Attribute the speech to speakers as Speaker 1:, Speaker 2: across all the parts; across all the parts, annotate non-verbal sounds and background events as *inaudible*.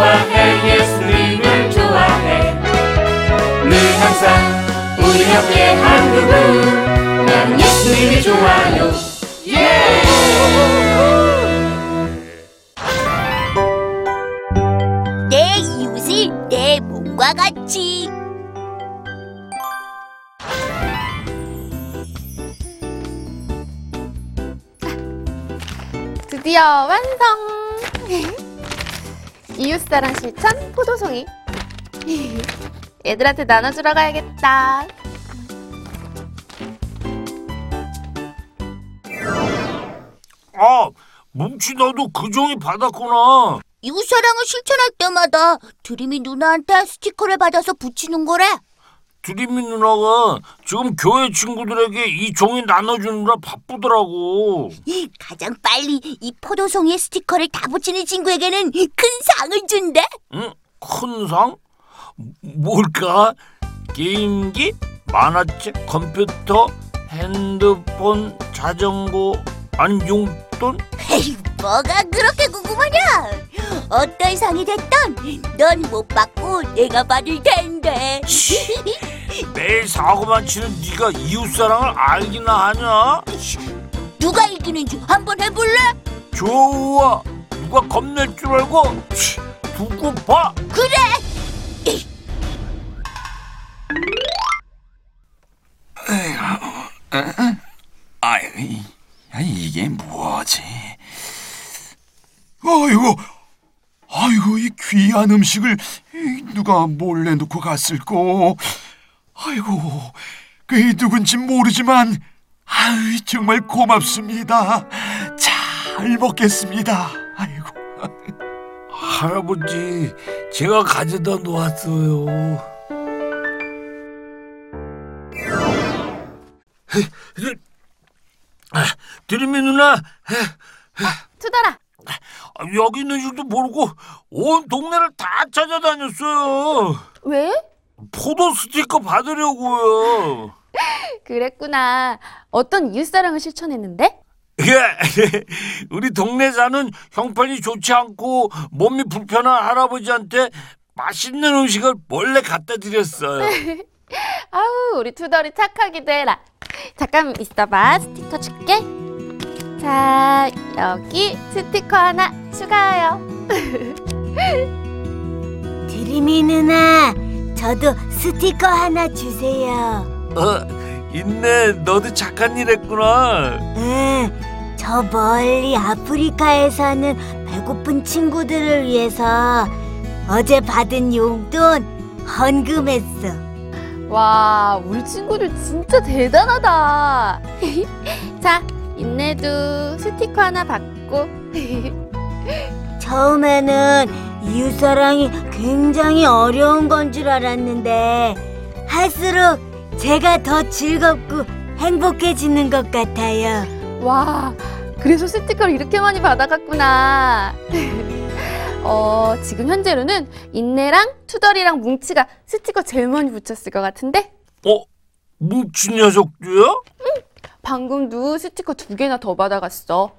Speaker 1: 좋아해 예수님을 좋아해 늘 항상 우리 옆에 한 그분 난 예수님이 좋아요 예!
Speaker 2: 같이
Speaker 3: 드디어 완성! *laughs* 이웃사랑 실천 포도송이. 애들한테 나눠주러 가야겠다.
Speaker 4: 아, 뭉치 너도 그 종이 받았구나.
Speaker 2: 이웃 사랑을 실천할 때마다 드림이 누나한테 스티커를 받아서 붙이는 거래.
Speaker 4: 드림이 누나가 지금 교회 친구들에게 이 종이 나눠주느라 바쁘더라고.
Speaker 2: 가장 빨리 이 포도송이의 스티커를 다 붙이는 친구에게는 큰 상을 준대.
Speaker 4: 응? 큰 상? 뭘까? 게임기? 만화책? 컴퓨터? 핸드폰? 자전거? 아니면 용돈?
Speaker 2: 에이, 뭐가 그렇게 궁금하냐? 어떤 상이 됐던 넌못 받고 내가 받을 텐데.
Speaker 4: 매일 사고만 치는 네가 이웃 사랑을 알기나 하냐?
Speaker 2: 누가 이기는지 한번 해볼래?
Speaker 4: 좋아. 누가 겁낼 줄 알고 치, 두고 봐.
Speaker 2: 그래.
Speaker 5: 아이, 야, 이게 뭐지? 아이고, 아이고, 이 귀한 음식을 이, 누가 몰래 놓고 갔을꼬? 아이고, 그이 누군지 모르지만, 아이, 정말 고맙습니다. 잘 먹겠습니다. 아이고.
Speaker 4: 할아버지, 제가 가져다 놓았어요. 아, 드림이 누나,
Speaker 3: 투덜아,
Speaker 4: 아, 여기 있는 줄도 모르고 온 동네를 다 찾아다녔어요.
Speaker 3: 왜?
Speaker 4: 포도 스티커 받으려고요. *laughs*
Speaker 3: 그랬구나. 어떤 이웃사랑을 실천했는데?
Speaker 4: 예, *laughs* 우리 동네 사는 형편이 좋지 않고 몸이 불편한 할아버지한테 맛있는 음식을 몰래 갖다 드렸어요. *laughs*
Speaker 3: 아우, 우리 투덜이 착하기도 해라. 잠깐 있어봐. 스티커 줄게. 자, 여기 스티커 하나 추가요. *laughs*
Speaker 2: 드림이 누나, 저도 스티커 하나 주세요.
Speaker 4: 어, 있네. 너도 착한 일 했구나.
Speaker 2: 응, 저 멀리 아프리카에 사는 배고픈 친구들을 위해서 어제 받은 용돈 헌금했어.
Speaker 3: 와, 우리 친구들 진짜 대단하다. *laughs* 자, 인내도 스티커 하나 받고. *laughs*
Speaker 2: 처음에는 이웃사랑이 굉장히 어려운 건 줄 알았는데 할수록 제가 더 즐겁고 행복해지는 것 같아요.
Speaker 3: 와, 그래서 스티커를 이렇게 많이 받아갔구나. *laughs* 어, 지금 현재로는 인내랑 투덜이랑 뭉치가 스티커 제일 많이 붙였을 것 같은데?
Speaker 4: 어, 뭉친 녀석도요?
Speaker 3: 방금도 스티커 두 개나 더 받아갔어.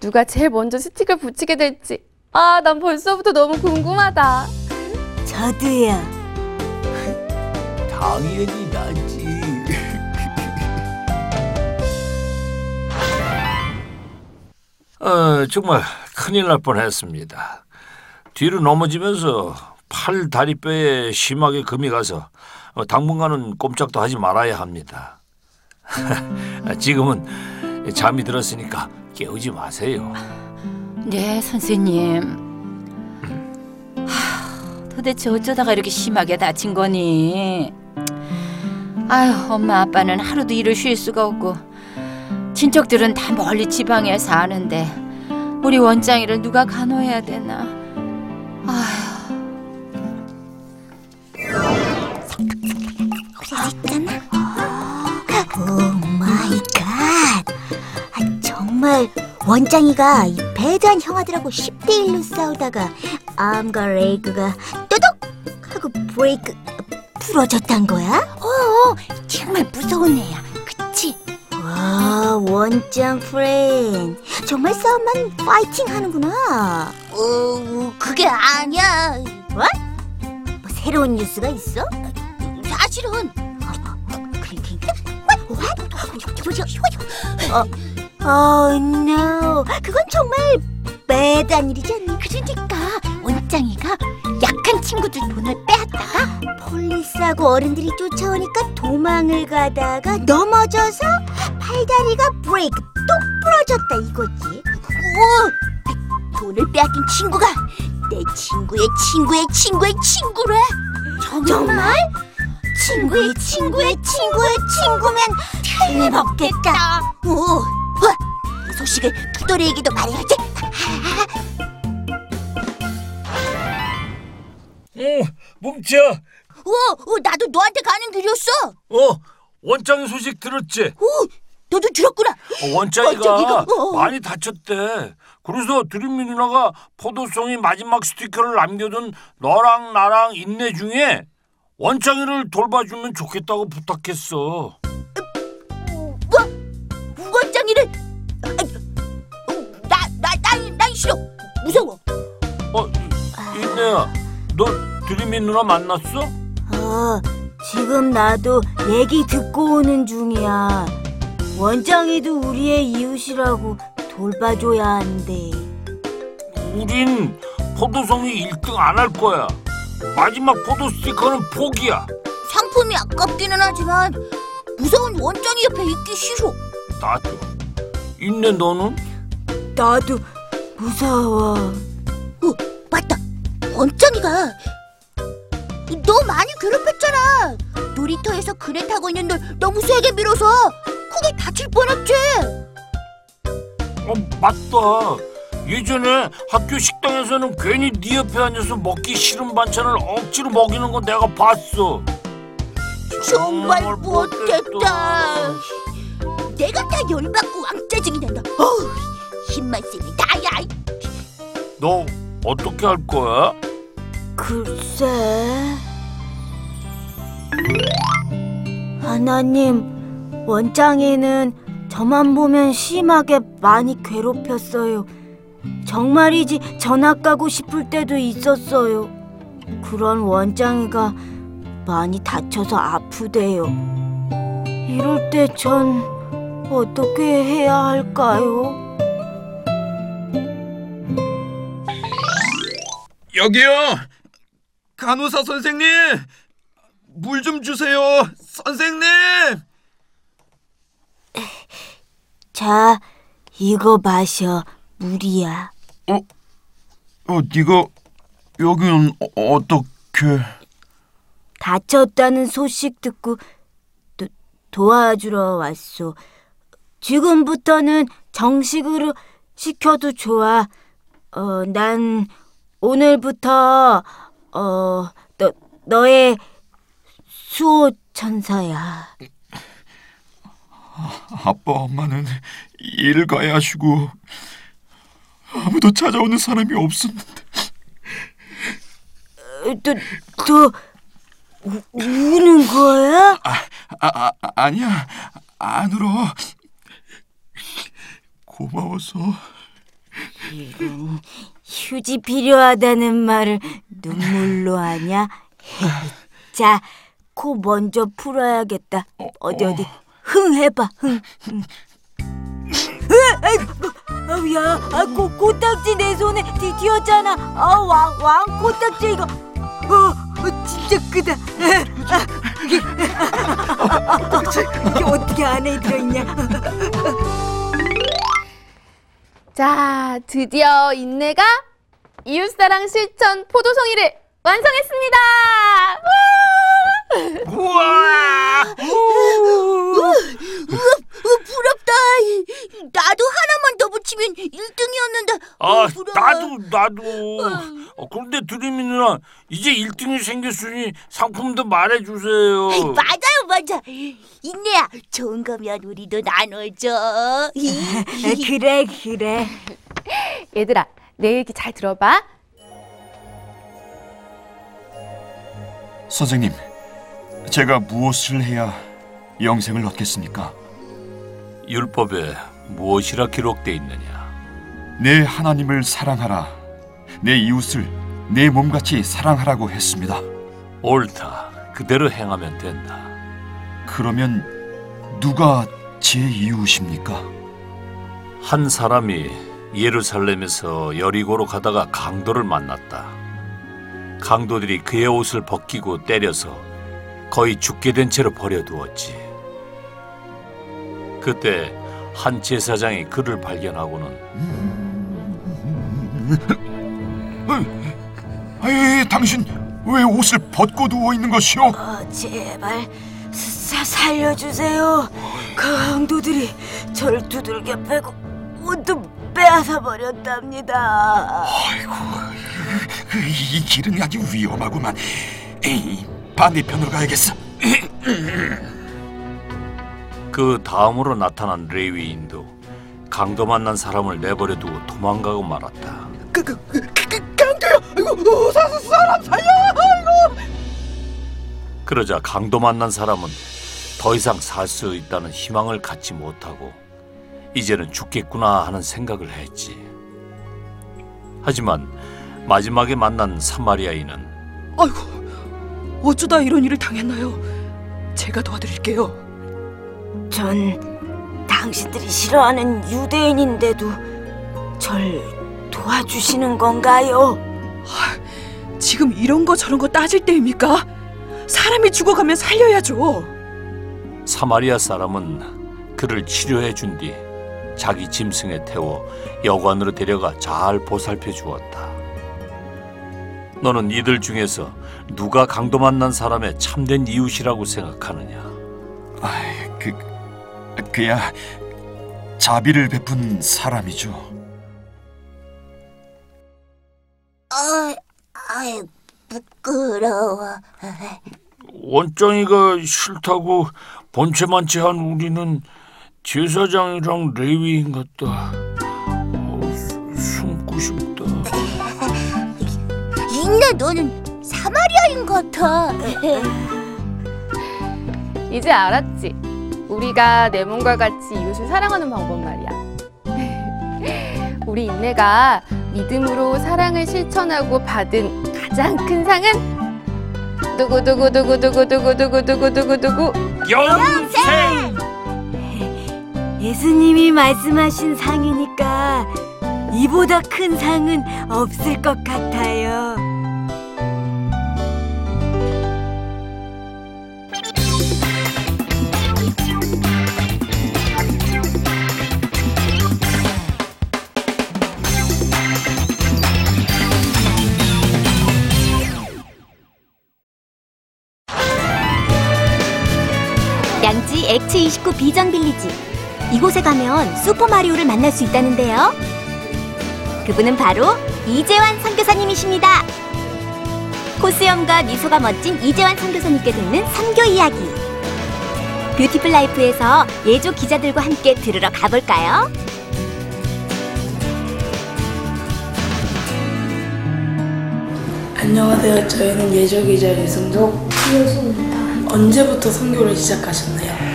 Speaker 3: 누가 제일 먼저 스티커 붙이게 될지. 아, 난 벌써부터 너무 궁금하다.
Speaker 2: 저도요.
Speaker 4: 당연히 나지. *laughs* 어, 정말 큰일 날 뻔했습니다. 뒤로 넘어지면서 팔 다리뼈에 심하게 금이 가서 어, 당분간은 꼼짝도 하지 말아야 합니다. 지금은 잠이 들었으니까 깨우지 마세요.
Speaker 6: 네, 선생님. 하, 도대체 어쩌다가 이렇게 심하게 다친 거니? 아유, 엄마 아빠는 하루도 일을 쉴 수가 없고 친척들은 다 멀리 지방에 사는데 우리 원장이를 누가 간호해야 되나? 아휴.
Speaker 2: 정말 원장이가 이 배단 형아들하고 10대 1로 싸우다가 암과 레이그가 또독 하고 브레이크 부러졌단 거야? 어, 정말 무서운 애야. 그치? 와, 와, 원짱 프렌. 정말 싸움만 파이팅 하는구나. 어, 그게 아니야. 뭐? 뭐 새로운 뉴스가 있어? 사실은. 어, 어, no. 그건 정말 매단 일이지 않니? 그러니까 원짱이가 약한 친구들 돈을 빼앗다가 폴리스하고 어른들이 쫓아오니까 도망을 가다가 넘어져서 팔다리가 브레이크 또 부러졌다 이거지. 오, 돈을 빼앗긴 친구가 내 친구의 친구의 친구의 친구래. 정말? 친구의 친구의 친구의 친구면 틀림없겠다. 오, 와, 이 소식을 투덜이에게도 말해야지.
Speaker 4: 어, 뭉치야.
Speaker 2: 오, 오, 나도 너한테 가는 길이었어.
Speaker 4: 어, 원장의 소식 들었지?
Speaker 2: 오, 너도 들었구나.
Speaker 4: 어, 원장이가
Speaker 2: 원장이가, 어.
Speaker 4: 많이 다쳤대. 그래서 드림미 누나가 포도송이 마지막 스티커를 남겨둔 너랑 나랑 인내 중에 원장이를 돌봐주면 좋겠다고 부탁했어.
Speaker 2: 뭐? 우건장이를 나나난 싫어. 무서워.
Speaker 4: 어, 인내야, 너 드림미 누나 만났어?
Speaker 2: 어, 지금 나도 얘기 듣고 오는 중이야. 원장이도 우리의 이웃이라고 돌봐줘야 한대.
Speaker 4: 우린 포도송이 1등 안 할 거야. 마지막 포도 스티커는 포기야.
Speaker 2: 상품이 아깝기는 하지만 무서운 원장이 옆에 있기 싫어.
Speaker 4: 나도. 인내 너는?
Speaker 2: 나도 무서워. 어, 맞다. 원장이가 너 많이 괴롭혔잖아. 놀이터에서 그네 타고 있는 널 너무 세게 밀어서 크게 다칠 뻔했지.
Speaker 4: 어, 맞다. 예전에 학교 식당에서는 괜히 네 옆에 앉아서 먹기 싫은 반찬을 억지로 먹이는 거 내가 봤어.
Speaker 2: 정말 못했다. 내가 다 열받고 왕짜증이 난다. 어우, 힘만 세니 다야.
Speaker 4: 너 어떻게 할 거야?
Speaker 2: 글쎄. 하나님, 원장이는 저만 보면 심하게 많이 괴롭혔어요. 정말이지 전학 가고 싶을 때도 있었어요. 그런 원장이가 많이 다쳐서 아프대요. 이럴 때 전 어떻게 해야 할까요?
Speaker 5: 여기요. 간호사 선생님. 물 좀 주세요. 선생님.
Speaker 2: 자, 이거 마셔. 물이야.
Speaker 5: 어, 네가 여기는 어, 어떻게?
Speaker 2: 다쳤다는 소식 듣고 도, 도와주러 왔소. 지금부터는 정식으로 시켜도 좋아. 어, 난 오늘부터 어, 너 너의 수호 천사야.
Speaker 5: 아빠 엄마는 일 가야 하시고 아무도 찾아오는 사람이 없었는데
Speaker 2: 어, 또, 또 우, 우는 거야?
Speaker 5: 아, 아, 아 아니야 안 울어 고마워서
Speaker 2: 휴지 필요하다는 말을 눈물로 하냐? 자, 코 먼저 풀어야겠다. 어디 어디 흥 해봐 흥. 아이고, 야, 아, 코, 코딱지 내 손에 뒤, 튀었잖아. 아, 왕, 왕 코딱지 이거. 어, 어, 진짜 크다. 아, 이게, 이게 어떻게 안에 들어있냐?
Speaker 3: 자, 드디어 인내가 이웃사랑 실천 포도송이를 완성했습니다. 와!
Speaker 4: 우와!
Speaker 2: 우와, *laughs* 부럽다. 나도 하나만 더 붙이면 1등이었는데.
Speaker 4: 아, 나도 나도. 어, 그런데 드림이 누나 이제 1등이 생겼으니 상품도 말해주세요.
Speaker 2: 맞아요, 맞아. 인내야, 좋은 거면 우리도 나눠줘. *laughs* 그래, 그래.
Speaker 3: 얘들아, 내 얘기 잘 들어봐.
Speaker 5: 선생님 제가 무엇을 해야 영생을 얻겠습니까?
Speaker 4: 율법에 무엇이라 기록돼 있느냐?
Speaker 5: 내 하나님을 사랑하라. 내 이웃을 내 몸같이 사랑하라고 했습니다.
Speaker 4: 옳다. 그대로 행하면 된다.
Speaker 5: 그러면 누가 제 이웃입니까?
Speaker 4: 한 사람이 예루살렘에서 여리고로 가다가 강도를 만났다. 강도들이 그의 옷을 벗기고 때려서 거의 죽게 된 채로 버려두었지. 그때 한 제사장이 그를 발견하고는
Speaker 5: 아이, 당신 왜 옷을 벗고 누워 있는 것이오?
Speaker 2: 어, 제발 사, 살려주세요. 강도들이 저를 두들겨 패고 옷도 빼앗아 버렸답니다.
Speaker 5: 그, 이 길은 아주 위험하구만. 에이, 반대편으로 가야겠어. *clears throat*
Speaker 4: 그 다음으로 나타난 레위인도 강도 만난 사람을 내버려 두고 도망가고 말았다.
Speaker 5: 그, 그, 그, 그, 강도요! 아이고, 사, 사람 살려! 아이고!
Speaker 4: 그러자 강도 만난 사람은 더 이상 살 수 있다는 희망을 갖지 못하고 이제는 죽겠구나 하는 생각을 했지. 하지만 마지막에 만난 사마리아인은
Speaker 7: 아이고, 어쩌다 이런 일을 당했나요? 제가 도와드릴게요.
Speaker 2: 전 당신들이 싫어하는 유대인인데도 절 도와주시는 건가요?
Speaker 7: 지금 이런 거 저런 거 따질 때입니까? 사람이 죽어가면 살려야죠.
Speaker 4: 사마리아 사람은 그를 치료해 준 뒤 자기 짐승에 태워 여관으로 데려가 잘 보살펴 주었다. 너는 이들 중에서 누가 강도 만난 사람의 참된 이웃이라고 생각하느냐?
Speaker 5: 아이, 그, 그야 자비를 베푼 사람이죠.
Speaker 2: 아, 아이 부끄러워.
Speaker 4: 원장이가 싫다고 본체만치 한 우리는 제사장이랑 레위인 같다. 어, 숨고 싶다. *laughs*
Speaker 2: 인내 너는 사마리아인 같아. *laughs*
Speaker 3: 이제 알았지? 우리가 내 몸과 같이 이웃을 사랑하는 방법 말이야. *laughs* 우리 인내가 믿음으로 사랑을 실천하고 받은 가장 큰 상은 두구두구두구두구두구두구두구두구
Speaker 4: 영생!
Speaker 2: 예수님이 말씀하신 상이니까 이보다 큰 상은 없을 것 같아요.
Speaker 8: 29 비전 빌리지. 이곳에 가면 슈퍼마리오를 만날 수 있다는데요. 그분은 바로 이재환 선교사님이십니다. 코스염과 미소가 멋진 이재환 선교사님께 듣는 선교 이야기. 뷰티풀 라이프에서 예조 기자들과 함께 들으러 가볼까요?
Speaker 9: 안녕하세요. 저희는 예조 기자 유승종 이효수입니다. 언제부터 선교를 시작하셨나요?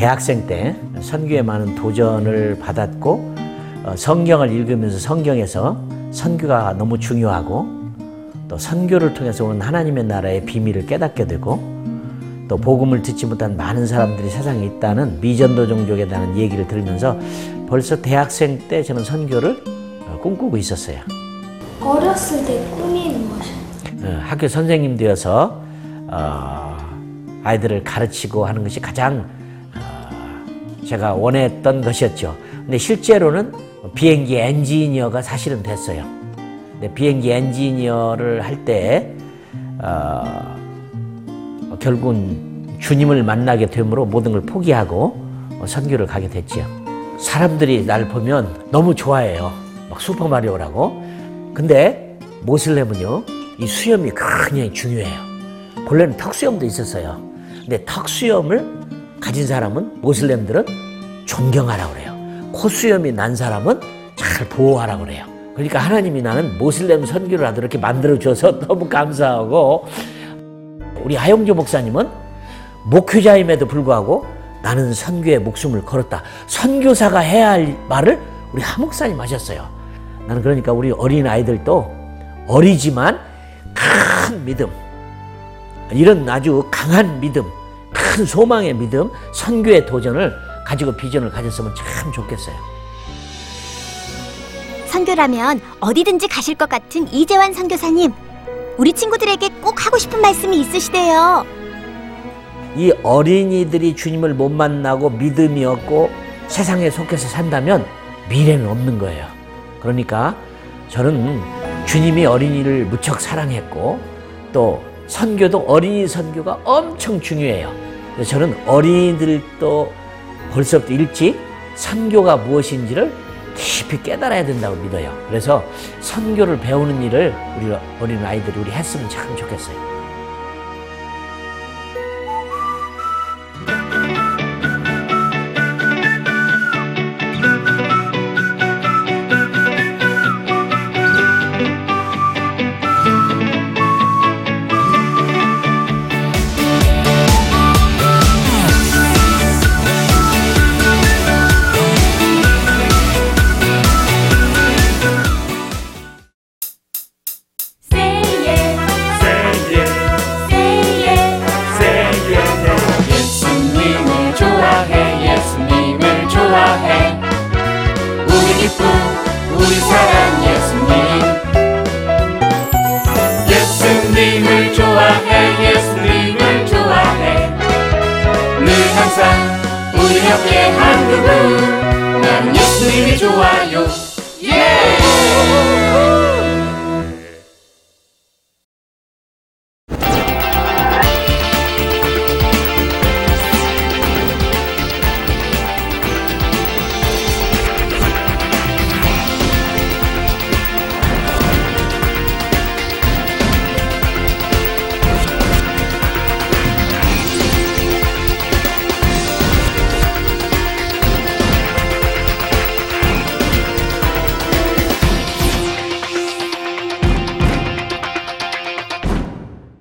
Speaker 10: 어, 대학생 때 선교에 많은 도전을 받았고 어, 성경을 읽으면서 성경에서 선교가 너무 중요하고 또 선교를 통해서 오는 하나님의 나라의 비밀을 깨닫게 되고 또 복음을 듣지 못한 많은 사람들이 세상에 있다는 미전도 종족에 대한 얘기를 들으면서 벌써 대학생 때 저는 선교를 어, 꿈꾸고 있었어요.
Speaker 11: 어렸을 때 꿈이 무엇이요?
Speaker 10: 어, 학교 선생님 되어서 어, 아이들을 가르치고 하는 것이 가장 어, 제가 원했던 것이었죠. 근데 실제로는 비행기 엔지니어가 사실은 됐어요. 근데 비행기 엔지니어를 할때 어, 결국은 주님을 만나게 되므로 모든 걸 포기하고 어, 선교를 가게 됐죠. 사람들이 날 보면 너무 좋아해요. 막 슈퍼마리오라고. 근데 모슬렘은요, 이 수염이 굉장히 중요해요. 본래는 턱수염도 있었어요. 근데 턱수염을 가진 사람은 모슬렘들은 존경하라고 그래요. 코수염이 난 사람은 잘 보호하라고 그래요. 그러니까 하나님이 나는 모슬렘 선교를 하도록 이렇게 만들어 줘서 *laughs* 너무 감사하고 우리 하영조 목사님은 목회자임에도 불구하고 나는 선교에 목숨을 걸었다. 선교사가 해야 할 말을 우리 하 목사님 하셨어요. 나는 그러니까 우리 어린 아이들도 어리지만 큰 믿음, 이런 아주 강한 믿음, 큰 소망의 믿음, 선교의 도전을 가지고 비전을 가졌으면 참 좋겠어요.
Speaker 8: 선교라면 어디든지 가실 것 같은 이재환 선교사님. 우리 친구들에게 꼭 하고 싶은 말씀이 있으시대요.
Speaker 10: 이 어린이들이 주님을 못 만나고 믿음이 없고 세상에 속해서 산다면 미래는 없는 거예요. 그러니까 저는 주님이 어린이를 무척 사랑했고 또 선교도 어린이 선교가 엄청 중요해요. 저는 어린이들도 벌써부터 일찍 선교가 무엇인지를 깊이 깨달아야 된다고 믿어요. 그래서 선교를 배우는 일을 우리 어린 아이들이 우리 했으면 참 좋겠어요.
Speaker 1: 항상 우